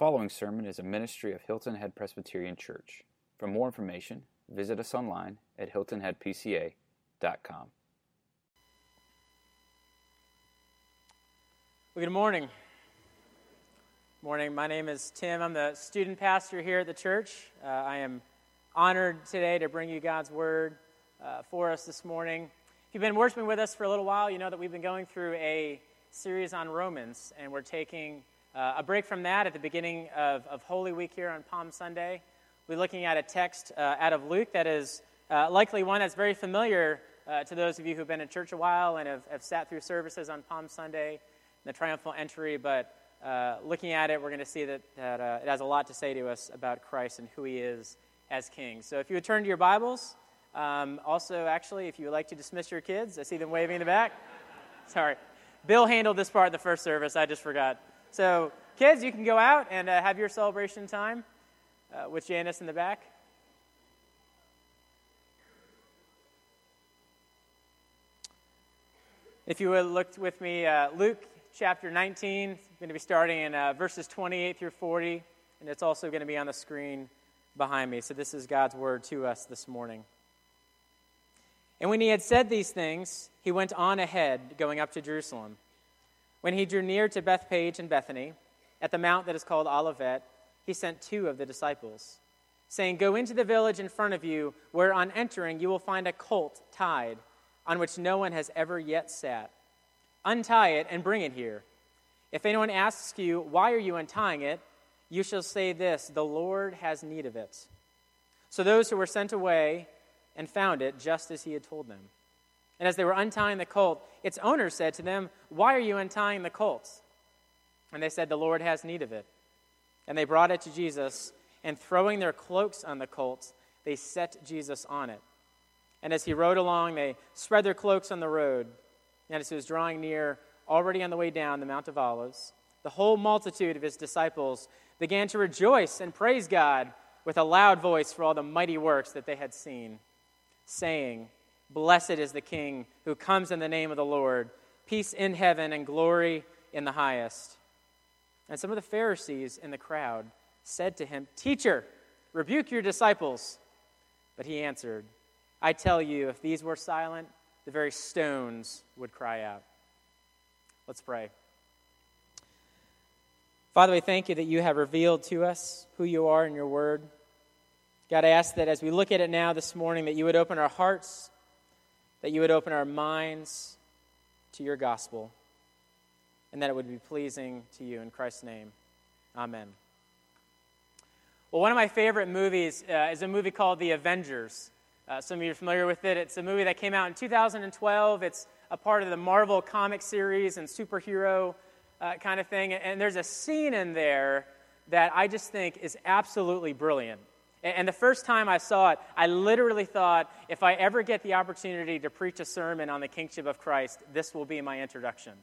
following sermon is a ministry of Hilton Head Presbyterian Church. For more information, visit us online at hiltonheadpca.com. Well, good morning. Morning. My name is Tim. I'm the student pastor here at the church. Uh, I am honored today to bring you God's word uh, for us this morning. If you've been worshiping with us for a little while, you know that we've been going through a series on Romans, and we're taking uh, a break from that at the beginning of, of Holy Week here on Palm Sunday. We're looking at a text uh, out of Luke that is uh, likely one that's very familiar uh, to those of you who've been in church a while and have, have sat through services on Palm Sunday, the triumphal entry. But uh, looking at it, we're going to see that, that uh, it has a lot to say to us about Christ and who he is as king. So if you would turn to your Bibles, um, also, actually, if you would like to dismiss your kids, I see them waving in the back. Sorry. Bill handled this part of the first service. I just forgot. So, kids, you can go out and uh, have your celebration time uh, with Janice in the back. If you would look with me, uh, Luke chapter 19, I'm going to be starting in uh, verses 28 through 40, and it's also going to be on the screen behind me. So, this is God's word to us this morning. And when he had said these things, he went on ahead, going up to Jerusalem. When he drew near to Bethphage and Bethany, at the mount that is called Olivet, he sent two of the disciples, saying, Go into the village in front of you, where on entering you will find a colt tied, on which no one has ever yet sat. Untie it and bring it here. If anyone asks you, Why are you untying it? you shall say this The Lord has need of it. So those who were sent away and found it just as he had told them. And as they were untying the colt, its owner said to them, Why are you untying the colt? And they said, The Lord has need of it. And they brought it to Jesus, and throwing their cloaks on the colt, they set Jesus on it. And as he rode along, they spread their cloaks on the road. And as he was drawing near, already on the way down the Mount of Olives, the whole multitude of his disciples began to rejoice and praise God with a loud voice for all the mighty works that they had seen, saying, Blessed is the King who comes in the name of the Lord. Peace in heaven and glory in the highest. And some of the Pharisees in the crowd said to him, Teacher, rebuke your disciples. But he answered, I tell you, if these were silent, the very stones would cry out. Let's pray. Father, we thank you that you have revealed to us who you are in your word. God, I ask that as we look at it now this morning, that you would open our hearts that you would open our minds to your gospel, and that it would be pleasing to you. In Christ's name, amen. Well, one of my favorite movies uh, is a movie called The Avengers. Uh, some of you are familiar with it. It's a movie that came out in 2012. It's a part of the Marvel comic series and superhero uh, kind of thing. And there's a scene in there that I just think is absolutely brilliant. And the first time I saw it, I literally thought, if I ever get the opportunity to preach a sermon on the kingship of Christ, this will be my introduction.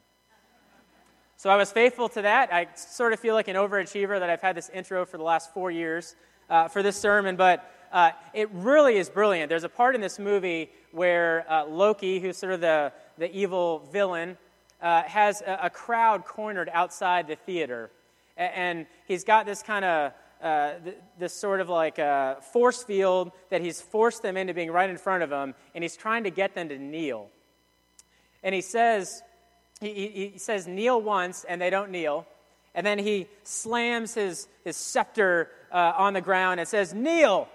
So I was faithful to that. I sort of feel like an overachiever that I've had this intro for the last four years uh, for this sermon, but uh, it really is brilliant. There's a part in this movie where uh, Loki, who's sort of the, the evil villain, uh, has a, a crowd cornered outside the theater. And he's got this kind of uh, this sort of like a force field that he's forced them into being right in front of him, and he's trying to get them to kneel. And he says, he, he says, kneel once, and they don't kneel. And then he slams his, his scepter uh, on the ground and says, kneel.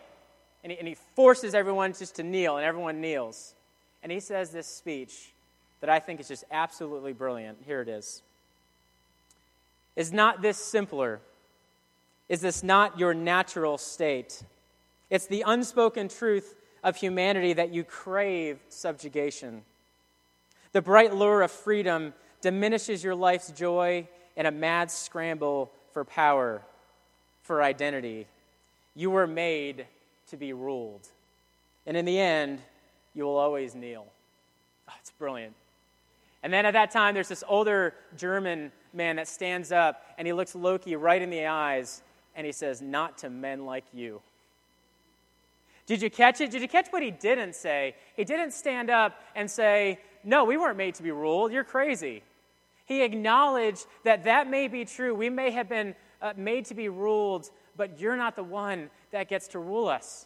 And he, and he forces everyone just to kneel, and everyone kneels. And he says this speech that I think is just absolutely brilliant. Here it is. Is not this simpler? Is this not your natural state? It's the unspoken truth of humanity that you crave subjugation. The bright lure of freedom diminishes your life's joy in a mad scramble for power, for identity. You were made to be ruled. And in the end, you will always kneel. Oh, it's brilliant. And then at that time, there's this older German man that stands up and he looks Loki right in the eyes and he says, Not to men like you. Did you catch it? Did you catch what he didn't say? He didn't stand up and say, No, we weren't made to be ruled. You're crazy. He acknowledged that that may be true. We may have been uh, made to be ruled, but you're not the one that gets to rule us.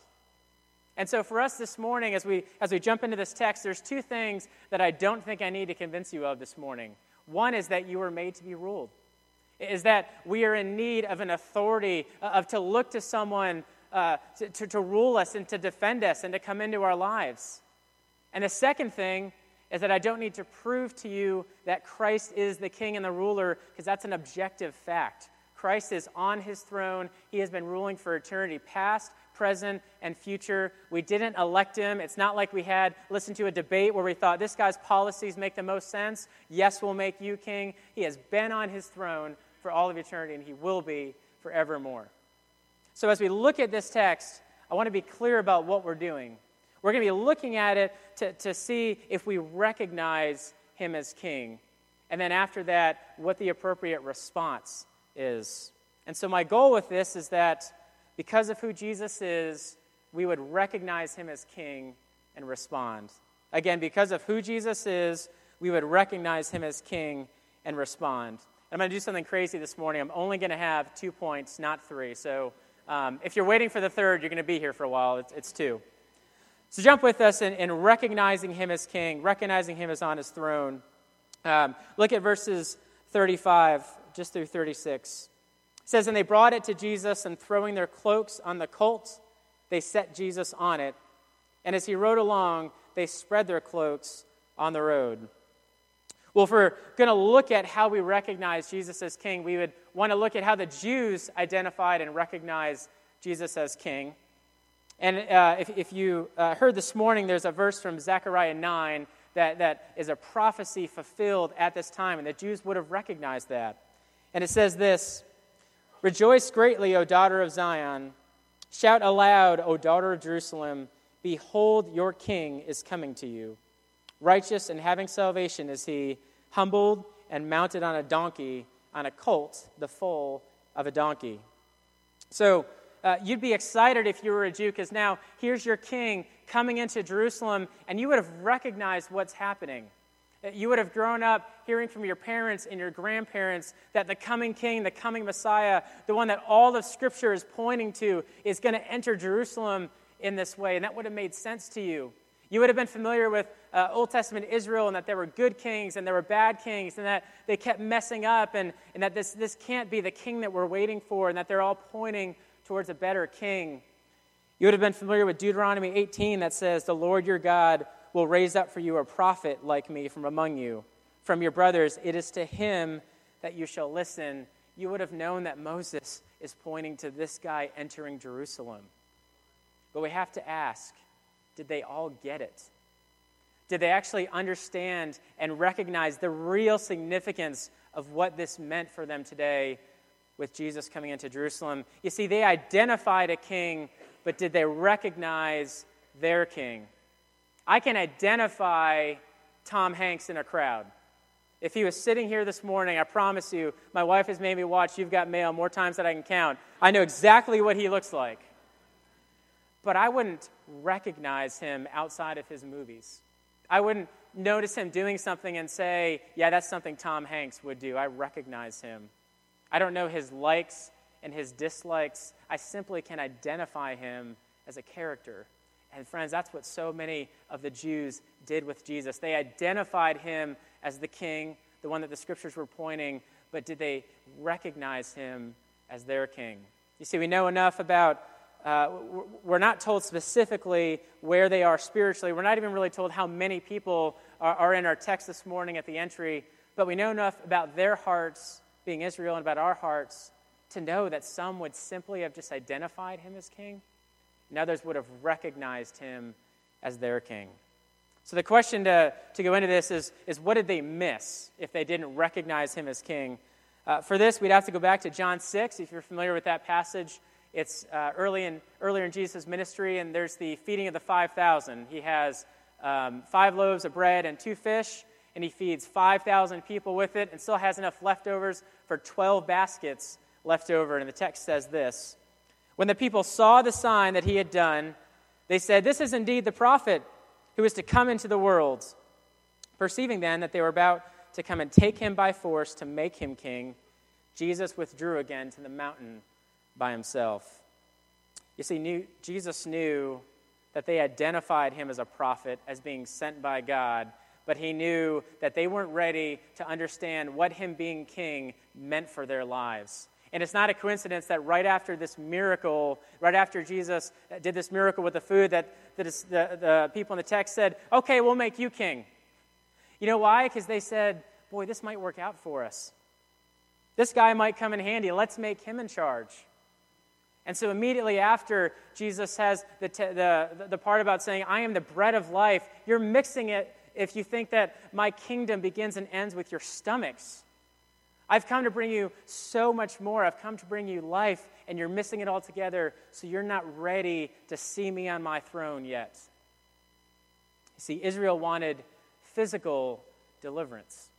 And so for us this morning, as we, as we jump into this text, there's two things that I don't think I need to convince you of this morning. One is that you were made to be ruled, is that we are in need of an authority, uh, of to look to someone uh, to, to, to rule us and to defend us and to come into our lives. And the second thing is that I don't need to prove to you that Christ is the king and the ruler, because that's an objective fact. Christ is on his throne. He has been ruling for eternity past, present, and future. We didn't elect him. It's not like we had listened to a debate where we thought this guy's policies make the most sense. Yes, we'll make you king. He has been on his throne for all of eternity, and he will be forevermore. So as we look at this text, I want to be clear about what we're doing. We're going to be looking at it to, to see if we recognize him as king. And then after that, what the appropriate response is. And so, my goal with this is that because of who Jesus is, we would recognize him as king and respond. Again, because of who Jesus is, we would recognize him as king and respond. I'm going to do something crazy this morning. I'm only going to have two points, not three. So, um, if you're waiting for the third, you're going to be here for a while. It's, it's two. So jump with us in, in, recognizing him as king, recognizing him as on his throne. Um, look at verses 35 just through 36. It says, And they brought it to Jesus, and throwing their cloaks on the colt, they set Jesus on it. And as he rode along, they spread their cloaks on the road. Well, if we're going to look at how we recognize Jesus as king, we would want to look at how the Jews identified and recognized Jesus as king. And uh, if, if, you uh, heard this morning, there's a verse from Zechariah 9 that, that is a prophecy fulfilled at this time, and the Jews would have recognized that. And it says this Rejoice greatly, O daughter of Zion. Shout aloud, O daughter of Jerusalem. Behold, your king is coming to you. Righteous and having salvation is he, humbled and mounted on a donkey, on a colt, the foal of a donkey. So uh, you'd be excited if you were a Jew, because now here's your king coming into Jerusalem, and you would have recognized what's happening. Uh, you would have grown up hearing from your parents and your grandparents that the coming king, the coming Messiah, the one that all of Scripture is pointing to, is going to enter Jerusalem in this way. And that would have made sense to you. You would have been familiar with uh, Old Testament Israel and that there were good kings and there were bad kings and that they kept messing up and, and that this, this can't be the king that we're waiting for and that they're all pointing towards a better king. You would have been familiar with Deuteronomy 18 that says, The Lord your God will raise up for you a prophet like me from among you. From your brothers, it is to him that you shall listen. You would have known that Moses is pointing to this guy entering Jerusalem. But we have to ask did they all get it? Did they actually understand and recognize the real significance of what this meant for them today with Jesus coming into Jerusalem? You see, they identified a king, but did they recognize their king? I can identify Tom Hanks in a crowd. If he was sitting here this morning, I promise you, my wife has made me watch You've Got Mail more times than I can count. I know exactly what he looks like but I wouldn't recognize him outside of his movies. I wouldn't notice him doing something and say, yeah, that's something Tom Hanks would do. I recognize him. I don't know his likes and his dislikes. I simply can identify him as a character. And friends, that's what so many of the Jews did with Jesus. They identified him as the king, the one that the scriptures were pointing, but did they recognize him as their king? You see, we know enough about uh, we're not told specifically where they are spiritually. We're not even really told how many people are, are in our text this morning at the entry, but we know enough about their hearts, being Israel, and about our hearts, to know that some would simply have just identified him as king, and others would have recognized him as their king. So the question to, to go into this is, is what did they miss if they didn't recognize him as king? Uh, for this, we'd have to go back to John 6, if you're familiar with that passage. It's uh, early in, earlier in Jesus' ministry, and there's the feeding of the 5,000. He has um, five loaves of bread and two fish, and he feeds 5,000 people with it and still has enough leftovers for 12 baskets left over. And the text says this When the people saw the sign that he had done, they said, This is indeed the prophet who is to come into the world. Perceiving then that they were about to come and take him by force to make him king, Jesus withdrew again to the mountain by himself. You see, knew, Jesus knew that they identified him as a prophet, as being sent by God, but he knew that they weren't ready to understand what him being king meant for their lives. And it's not a coincidence that right after this miracle, right after Jesus did this miracle with the food, that, that the, the people in the text said, Okay, we'll make you king. You know why? Because they said, Boy, this might work out for us. This guy might come in handy. Let's make him in charge. And so immediately after Jesus has the, te- the, the part about saying, I am the bread of life, you're mixing it if you think that my kingdom begins and ends with your stomachs. I've come to bring you so much more. I've come to bring you life, and you're missing it all together, so you're not ready to see me on my throne yet. You see, Israel wanted physical deliverance.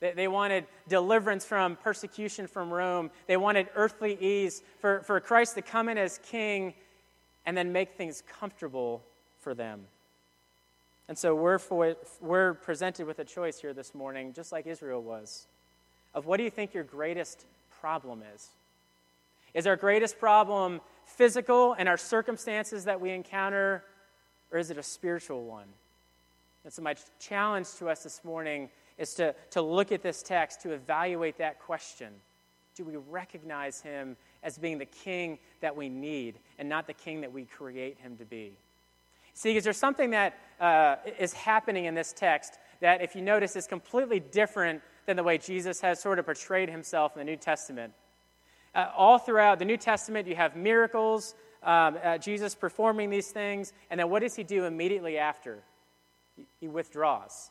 They, wanted deliverance from persecution from Rome. They wanted earthly ease for, for Christ to come in as king and then make things comfortable for them. And so we're, for, we're presented with a choice here this morning, just like Israel was of what do you think your greatest problem is? Is our greatest problem physical and our circumstances that we encounter, or is it a spiritual one? And so, my challenge to us this morning is to, to look at this text, to evaluate that question. Do we recognize him as being the king that we need and not the king that we create him to be? See, is there something that uh, is happening in this text that, if you notice, is completely different than the way Jesus has sort of portrayed himself in the New Testament. Uh, all throughout the New Testament, you have miracles, um, uh, Jesus performing these things, and then what does he do immediately after? He, he withdraws,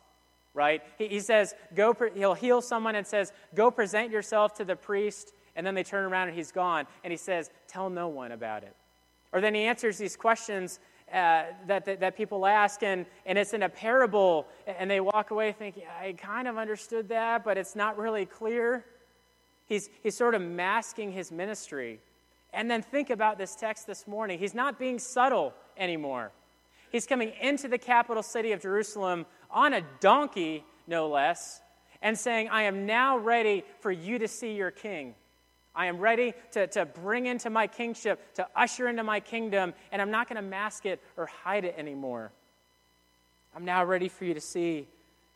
right? He, he says, go, he'll heal someone and says, go present yourself to the priest, and then they turn around and he's gone, and he says, tell no one about it. Or then he answers these questions uh, that, that, that, people ask, and, and it's in a parable, and they walk away thinking, I kind of understood that, but it's not really clear. He's, he's sort of masking his ministry. And then think about this text this morning. He's not being subtle anymore. He's coming into the capital city of Jerusalem on a donkey, no less, and saying, I am now ready for you to see your king. I am ready to, to bring into my kingship, to usher into my kingdom, and I'm not going to mask it or hide it anymore. I'm now ready for you to see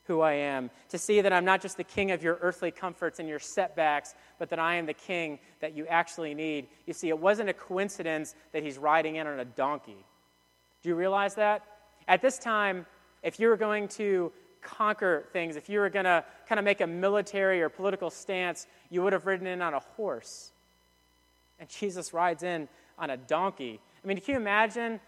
who I am, to see that I'm not just the king of your earthly comforts and your setbacks, but that I am the king that you actually need. You see, it wasn't a coincidence that he's riding in on a donkey. Do you realize that? At this time, if you were going to conquer things, if you were going to kind of make a military or political stance, you would have ridden in on a horse. And Jesus rides in on a donkey. I mean, can you imagine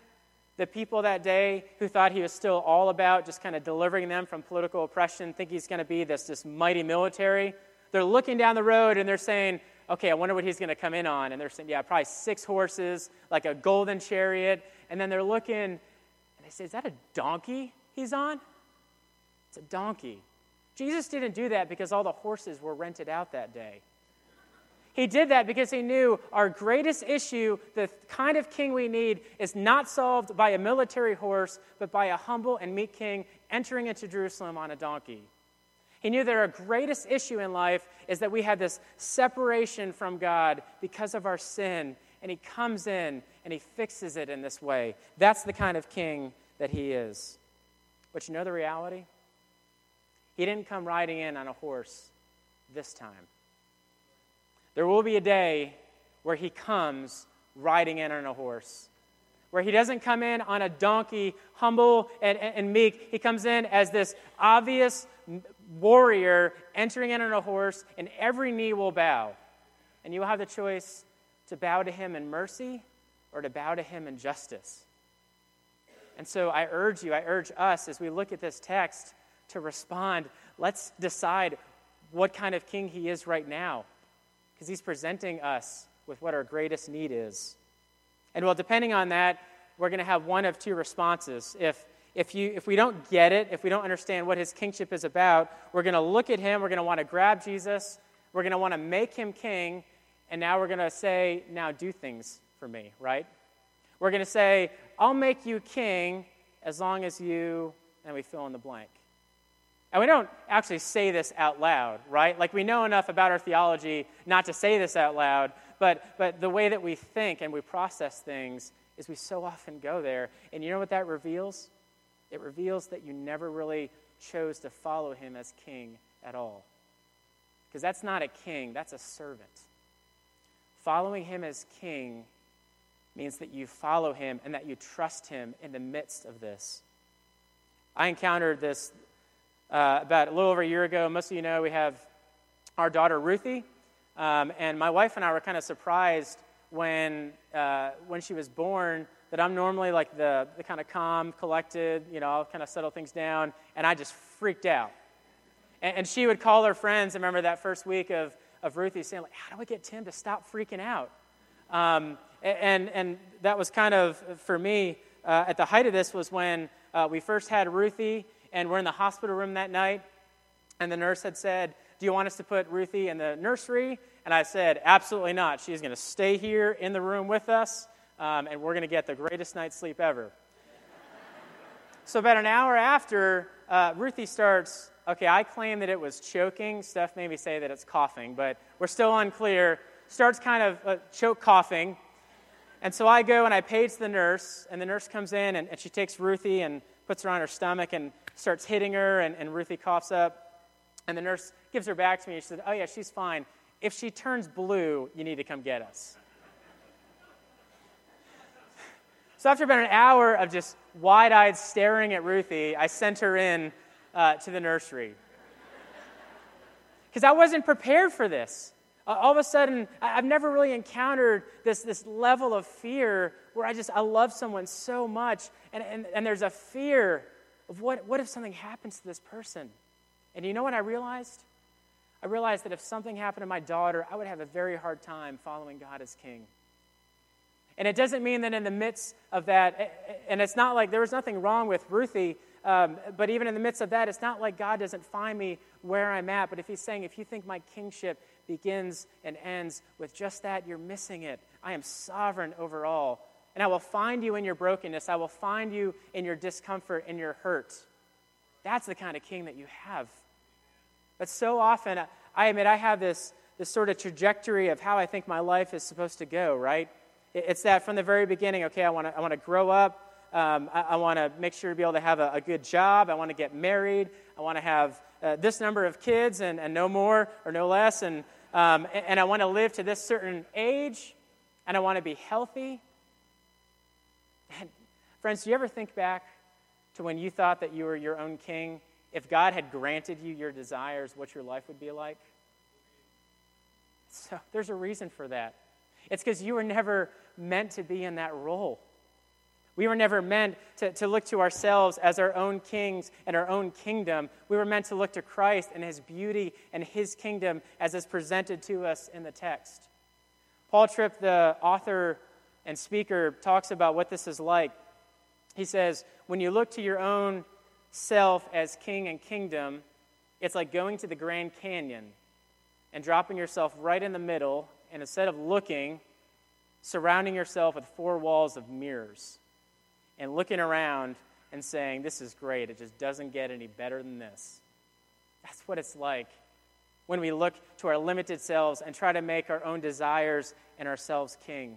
the people that day who thought he was still all about just kind of delivering them from political oppression, think he's going to be this, this mighty military? They're looking down the road and they're saying, okay, I wonder what he's going to come in on. And they're saying, yeah, probably six horses, like a golden chariot. And then they're looking and they say, is that a donkey he's on? It's a donkey. Jesus didn't do that because all the horses were rented out that day. He did that because he knew our greatest issue, the kind of king we need, is not solved by a military horse, but by a humble and meek king entering into Jerusalem on a donkey. He knew that our greatest issue in life is that we have this separation from God because of our sin, and he comes in and he fixes it in this way. That's the kind of king that he is. But you know the reality? He didn't come riding in on a horse this time. There will be a day where he comes riding in on a horse, where he doesn't come in on a donkey, humble and, and, and meek. He comes in as this obvious warrior entering in on a horse, and every knee will bow. And you will have the choice to bow to him in mercy or to bow to him in justice. And so I urge you, I urge us as we look at this text to respond, let's decide what kind of king he is right now. Because he's presenting us with what our greatest need is. And well, depending on that, we're going to have one of two responses. If, if, you, if we don't get it, if we don't understand what his kingship is about, we're going to look at him, we're going to want to grab Jesus, we're going to want to make him king, and now we're going to say, now do things for me, right? We're going to say, I'll make you king as long as you, and we fill in the blank. And we don't actually say this out loud, right? Like we know enough about our theology not to say this out loud, but, but the way that we think and we process things is we so often go there. And you know what that reveals? It reveals that you never really chose to follow him as king at all. Because that's not a king, that's a servant. Following him as king means that you follow him and that you trust him in the midst of this. I encountered this uh, about a little over a year ago. Most of you know we have our daughter Ruthie, um, and my wife and I were kind of surprised when uh, when she was born that I'm normally like the, the kind of calm, collected, you know, I'll kind of settle things down, and I just freaked out. And, and she would call her friends. I remember that first week of, of Ruthie saying, like, how do we get Tim to stop freaking out? Um, and, and that was kind of, for me, uh, at the height of this was when uh, we first had Ruthie, and we're in the hospital room that night, and the nurse had said, Do you want us to put Ruthie in the nursery? And I said, Absolutely not. She's going to stay here in the room with us, um, and we're going to get the greatest night's sleep ever. so, about an hour after, uh, Ruthie starts, okay, I claim that it was choking. Steph made me say that it's coughing, but we're still unclear. Starts kind of uh, choke coughing. And so I go and I page the nurse, and the nurse comes in and, and she takes Ruthie and puts her on her stomach and starts hitting her, and, and Ruthie coughs up. And the nurse gives her back to me. She said, Oh, yeah, she's fine. If she turns blue, you need to come get us. so after about an hour of just wide eyed staring at Ruthie, I sent her in uh, to the nursery. Because I wasn't prepared for this. Uh, all of a sudden, I've never really encountered this, this level of fear where I just, I love someone so much, and, and, and there's a fear of what, what if something happens to this person? And you know what I realized? I realized that if something happened to my daughter, I would have a very hard time following God as king. And it doesn't mean that in the midst of that, and it's not like there was nothing wrong with Ruthie, um, but even in the midst of that, it's not like God doesn't find me where I'm at. But if He's saying, if you think my kingship begins and ends with just that, you're missing it. I am sovereign over all. And I will find you in your brokenness. I will find you in your discomfort, in your hurt. That's the kind of king that you have. But so often, I admit I have this, this sort of trajectory of how I think my life is supposed to go, right? It's that from the very beginning, okay, I want to I wanna grow up. Um, I, I want to make sure to be able to have a, a good job. I want to get married. I want to have uh, this number of kids and, and no more or no less. And, um, and I want to live to this certain age. And I want to be healthy. And friends, do you ever think back to when you thought that you were your own king? If God had granted you your desires, what your life would be like? So there's a reason for that. It's because you were never meant to be in that role. We were never meant to, to look to ourselves as our own kings and our own kingdom. We were meant to look to Christ and his beauty and his kingdom as is presented to us in the text. Paul Tripp, the author and speaker, talks about what this is like. He says, When you look to your own self as king and kingdom, it's like going to the Grand Canyon and dropping yourself right in the middle, and instead of looking, surrounding yourself with four walls of mirrors and looking around and saying, This is great. It just doesn't get any better than this. That's what it's like when we look to our limited selves and try to make our own desires and ourselves king.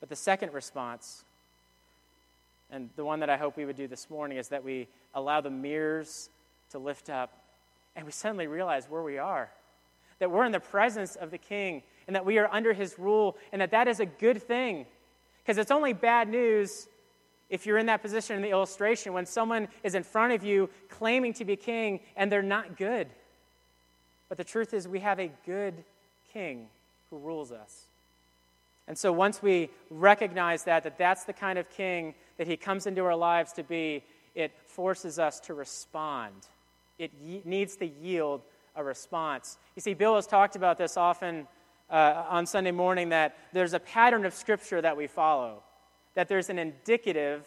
But the second response, and the one that I hope we would do this morning, is that we allow the mirrors to lift up and we suddenly realize where we are. That we're in the presence of the King and that we are under his rule and that that is a good thing. Because it's only bad news if you're in that position in the illustration when someone is in front of you claiming to be king and they're not good. But the truth is, we have a good king who rules us. And so once we recognize that, that that's the kind of king that he comes into our lives to be, it forces us to respond. It needs to yield a response. You see, Bill has talked about this often uh, on Sunday morning that there's a pattern of scripture that we follow that there's an indicative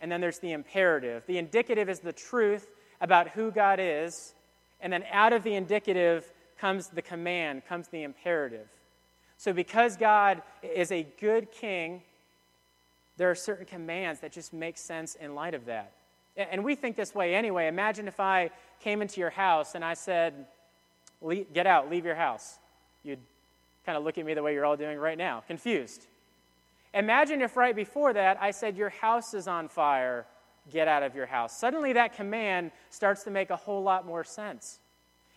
and then there's the imperative. The indicative is the truth about who God is, and then out of the indicative comes the command, comes the imperative. So, because God is a good king, there are certain commands that just make sense in light of that. And we think this way anyway. Imagine if I came into your house and I said, Get out, leave your house. You'd kind of look at me the way you're all doing right now, confused. Imagine if right before that I said, Your house is on fire, get out of your house. Suddenly that command starts to make a whole lot more sense.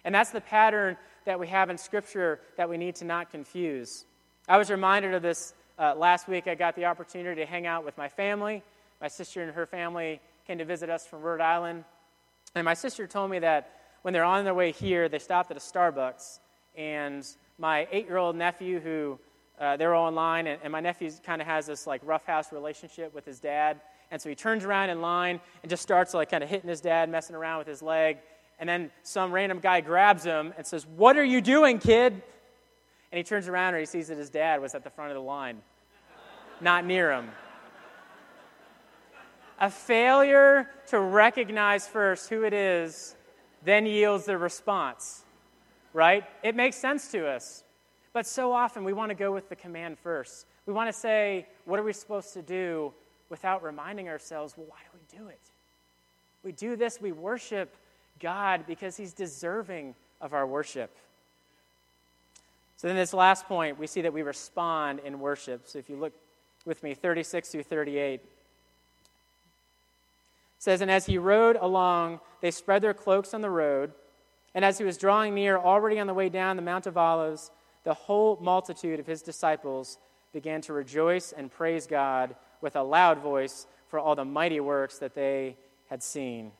And that's the pattern that we have in Scripture that we need to not confuse. I was reminded of this uh, last week. I got the opportunity to hang out with my family. My sister and her family came to visit us from Rhode Island. And my sister told me that when they're on their way here, they stopped at a Starbucks. And my eight year old nephew, who uh, they're online, and, and my nephew kind of has this like roughhouse relationship with his dad. And so he turns around in line and just starts like kind of hitting his dad, messing around with his leg. And then some random guy grabs him and says, What are you doing, kid? And he turns around and he sees that his dad was at the front of the line, not near him. A failure to recognize first who it is then yields the response, right? It makes sense to us. But so often we want to go with the command first. We want to say, What are we supposed to do? without reminding ourselves, Well, why do we do it? We do this, we worship God because He's deserving of our worship. So, then this last point, we see that we respond in worship. So, if you look with me, 36 through 38 says, And as he rode along, they spread their cloaks on the road. And as he was drawing near, already on the way down the Mount of Olives, the whole multitude of his disciples began to rejoice and praise God with a loud voice for all the mighty works that they had seen.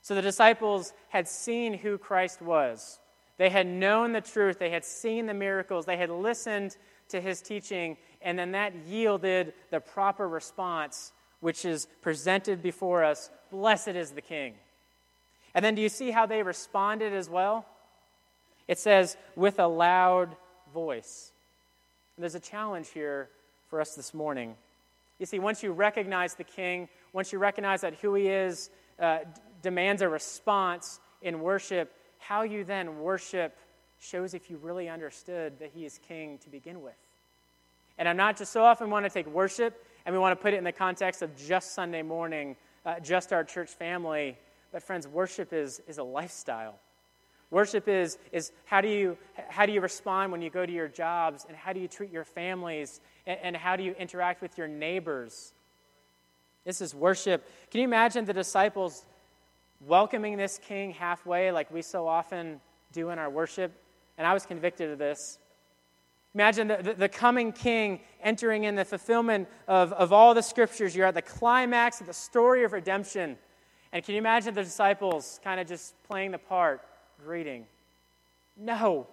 So the disciples had seen who Christ was. They had known the truth. They had seen the miracles. They had listened to his teaching. And then that yielded the proper response which is presented before us Blessed is the King. And then do you see how they responded as well? It says, with a loud voice. And there's a challenge here for us this morning. You see, once you recognize the King, once you recognize that who he is uh, d- demands a response in worship, how you then worship shows if you really understood that he is King to begin with. And I'm not just so often want to take worship and we want to put it in the context of just Sunday morning, uh, just our church family. But, friends, worship is, is a lifestyle. Worship is, is how, do you, how do you respond when you go to your jobs, and how do you treat your families, and, and how do you interact with your neighbors? This is worship. Can you imagine the disciples welcoming this king halfway, like we so often do in our worship? And I was convicted of this. Imagine the, the, the, coming king entering in the fulfillment of, of all the scriptures. You're at the climax of the story of redemption. And can you imagine the disciples kind of just playing the part, greeting? No,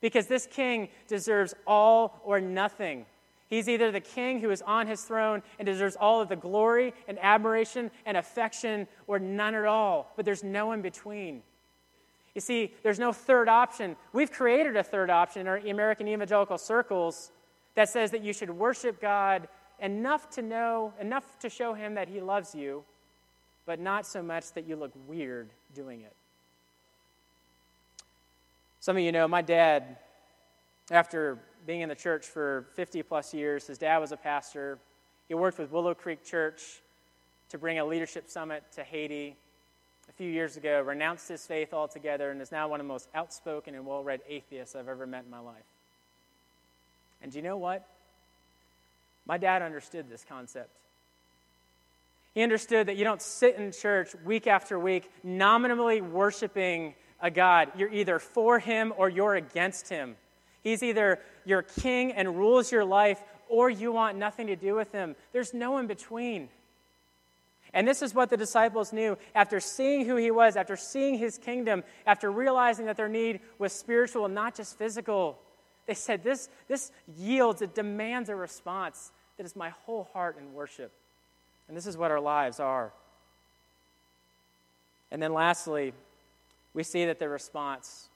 because this king deserves all or nothing. He's either the king who is on his throne and deserves all of the glory and admiration and affection, or none at all. But there's no in between. You see, there's no third option. We've created a third option in our American evangelical circles that says that you should worship God enough to know, enough to show Him that He loves you, but not so much that you look weird doing it. Some of you know my dad, after being in the church for 50 plus years, his dad was a pastor. He worked with Willow Creek Church to bring a leadership summit to Haiti a few years ago, renounced his faith altogether, and is now one of the most outspoken and well read atheists I've ever met in my life. And do you know what? My dad understood this concept. He understood that you don't sit in church week after week nominally worshiping a God. You're either for him or you're against him. He's either your king and rules your life or you want nothing to do with him. There's no in between. And this is what the disciples knew after seeing who he was, after seeing his kingdom, after realizing that their need was spiritual and not just physical. They said, This, this yields, it demands a response that is my whole heart in worship. And this is what our lives are. And then lastly, we see that the response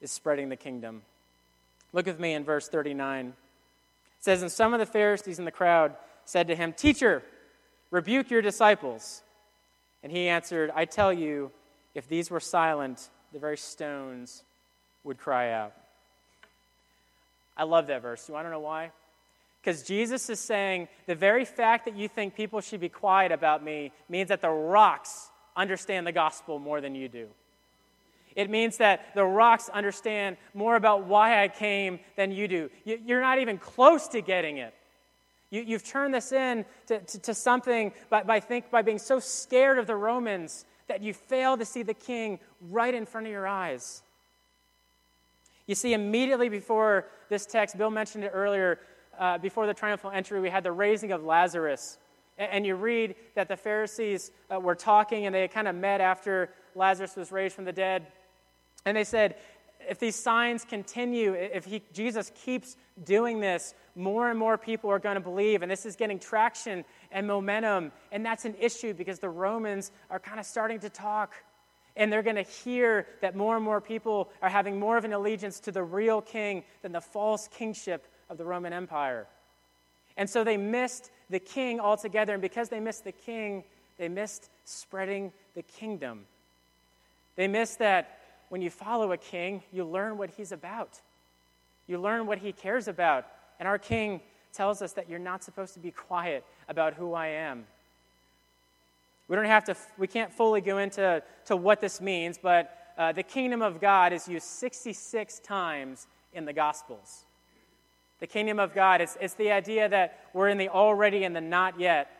is spreading the kingdom. Look with me in verse 39. It says, And some of the Pharisees in the crowd said to him, Teacher, Rebuke your disciples. And he answered, I tell you, if these were silent, the very stones would cry out. I love that verse. You want to know why? Because Jesus is saying the very fact that you think people should be quiet about me means that the rocks understand the gospel more than you do. It means that the rocks understand more about why I came than you do. You're not even close to getting it. You, have turned this in to, to, to something by, by, think, by being so scared of the Romans that you fail to see the king right in front of your eyes. You see, immediately before this text, Bill mentioned it earlier, uh, before the triumphal entry, we had the raising of Lazarus. And, and you read that the Pharisees uh, were talking and they kind of met after Lazarus was raised from the dead. And they said, if these signs continue, if he, Jesus keeps doing this, more and more people are going to believe. And this is getting traction and momentum. And that's an issue because the Romans are kind of starting to talk. And they're going to hear that more and more people are having more of an allegiance to the real king than the false kingship of the Roman Empire. And so they missed the king altogether. And because they missed the king, they missed spreading the kingdom. They missed that when you follow a king, you learn what he's about. You learn what he cares about. And our king tells us that you're not supposed to be quiet about who I am. We don't have to, we can't fully go into to what this means, but uh, the kingdom of God is used 66 times in the Gospels. The kingdom of God, it's, it's the idea that we're in the already and the not yet.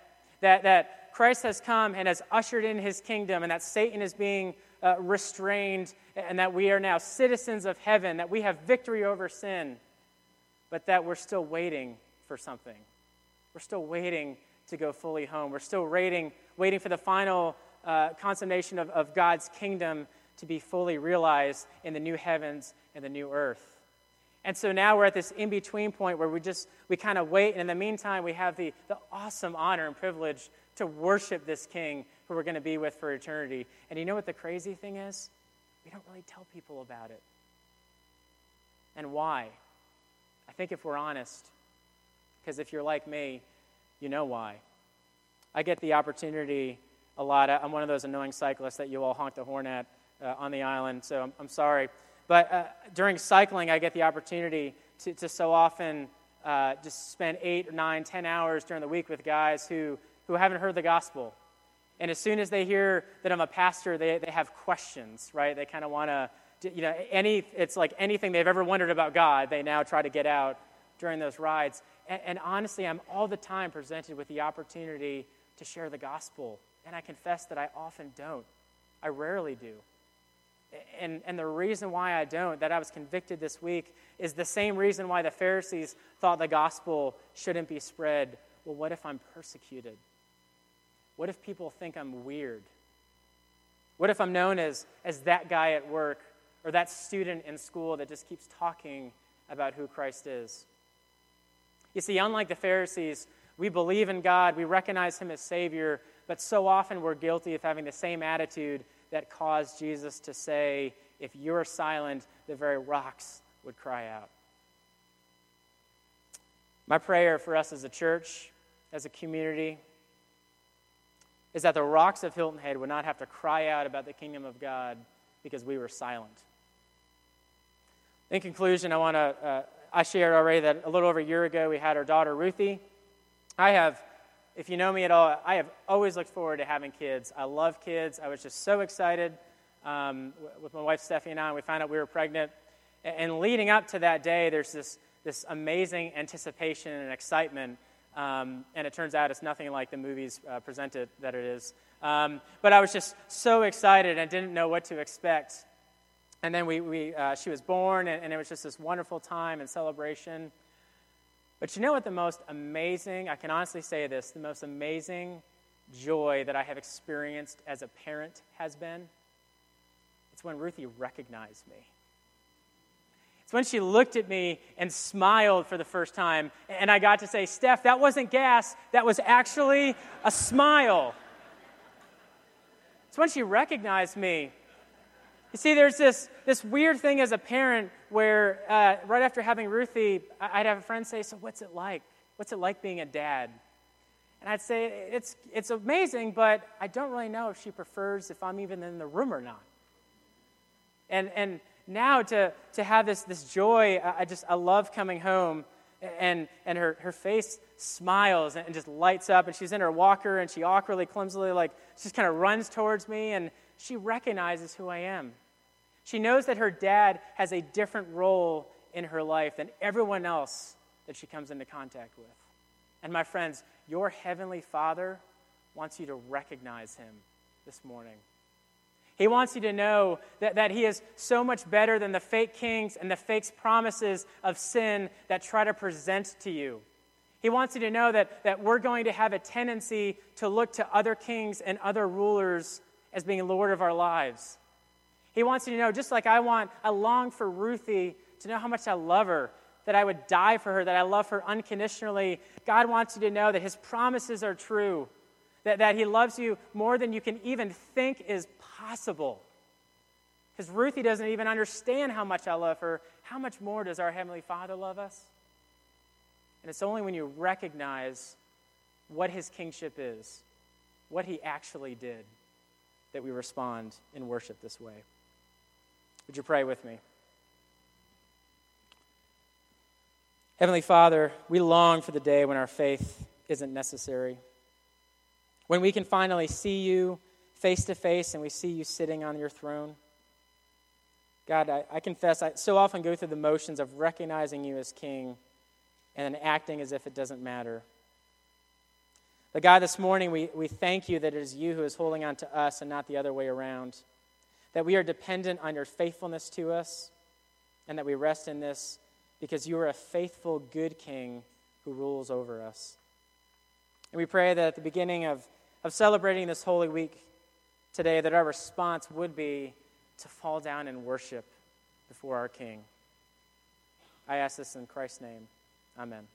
That, that Christ has come and has ushered in his kingdom, and that Satan is being uh, restrained, and that we are now citizens of heaven, that we have victory over sin, but that we're still waiting for something. We're still waiting to go fully home. We're still waiting, waiting for the final uh, consummation of, of God's kingdom to be fully realized in the new heavens and the new earth. And so now we're at this in between point where we just, we kind of wait. And in the meantime, we have the, the awesome honor and privilege to worship this king who we're going to be with for eternity. And you know what the crazy thing is? We don't really tell people about it. And why? I think if we're honest, because if you're like me, you know why. I get the opportunity a lot. I'm one of those annoying cyclists that you all honk the horn at uh, on the island, so I'm, I'm sorry. But uh, during cycling, I get the opportunity to, to so often uh, just spend eight, nine, ten hours during the week with guys who, who haven't heard the gospel and as soon as they hear that I'm a pastor, they, they have questions, right? They kind of want to, you know, any, it's like anything they've ever wondered about God, they now try to get out during those rides. And, and honestly, I'm all the time presented with the opportunity to share the gospel. And I confess that I often don't. I rarely do. And, and the reason why I don't, that I was convicted this week, is the same reason why the Pharisees thought the gospel shouldn't be spread. Well, what if I'm persecuted? What if people think I'm weird? What if I'm known as, as that guy at work or that student in school that just keeps talking about who Christ is? You see, unlike the Pharisees, we believe in God, we recognize Him as Savior, but so often we're guilty of having the same attitude that caused Jesus to say, If you're silent, the very rocks would cry out. My prayer for us as a church, as a community, is that the rocks of Hilton Head would not have to cry out about the kingdom of God because we were silent. In conclusion, I want to, uh, I shared already that a little over a year ago we had our daughter Ruthie. I have, if you know me at all, I have always looked forward to having kids. I love kids. I was just so excited um, with my wife Steffi and I, we found out we were pregnant. And leading up to that day, there's this, this amazing anticipation and excitement um, and it turns out it's nothing like the movies uh, presented that it is. Um, but I was just so excited and didn't know what to expect. And then we, we, uh, she was born, and, and it was just this wonderful time and celebration. But you know what the most amazing, I can honestly say this, the most amazing joy that I have experienced as a parent has been? It's when Ruthie recognized me. It's when she looked at me and smiled for the first time, and I got to say, Steph, that wasn't gas, that was actually a smile. It's when she recognized me. You see, there's this, this weird thing as a parent where uh, right after having Ruthie, I'd have a friend say, So, what's it like? What's it like being a dad? And I'd say, It's, it's amazing, but I don't really know if she prefers if I'm even in the room or not. And, and now to, to have this, this joy, I just I love coming home and, and her, her face smiles and just lights up, and she's in her walker, and she awkwardly, clumsily, like, just kind of runs towards me, and she recognizes who I am. She knows that her dad has a different role in her life than everyone else that she comes into contact with. And my friends, your heavenly Father wants you to recognize him this morning. He wants you to know that, that He is so much better than the fake kings and the fake promises of sin that try to present to you. He wants you to know that, that we're going to have a tendency to look to other kings and other rulers as being Lord of our lives. He wants you to know, just like I want, I long for Ruthie to know how much I love her, that I would die for her, that I love her unconditionally. God wants you to know that His promises are true, that, that He loves you more than you can even think is possible. Because Ruthie doesn't even understand how much I love her. How much more does our Heavenly Father love us? And it's only when you recognize what His kingship is, what He actually did, that we respond in worship this way. Would you pray with me? Heavenly Father, we long for the day when our faith isn't necessary. When we can finally see you face to face and we see you sitting on your throne. God, I, I, confess, I so often go through the motions of recognizing you as King and then acting as if it doesn't matter. But God, this morning we, we thank you that it is you who is holding on to us and not the other way around. That we are dependent on your faithfulness to us and that we rest in this because you are a faithful, good King who rules over us. And we pray that at the beginning of, of celebrating this Holy Week, today that our response would be to fall down and worship before our King. I ask this in Christ's name. Amen.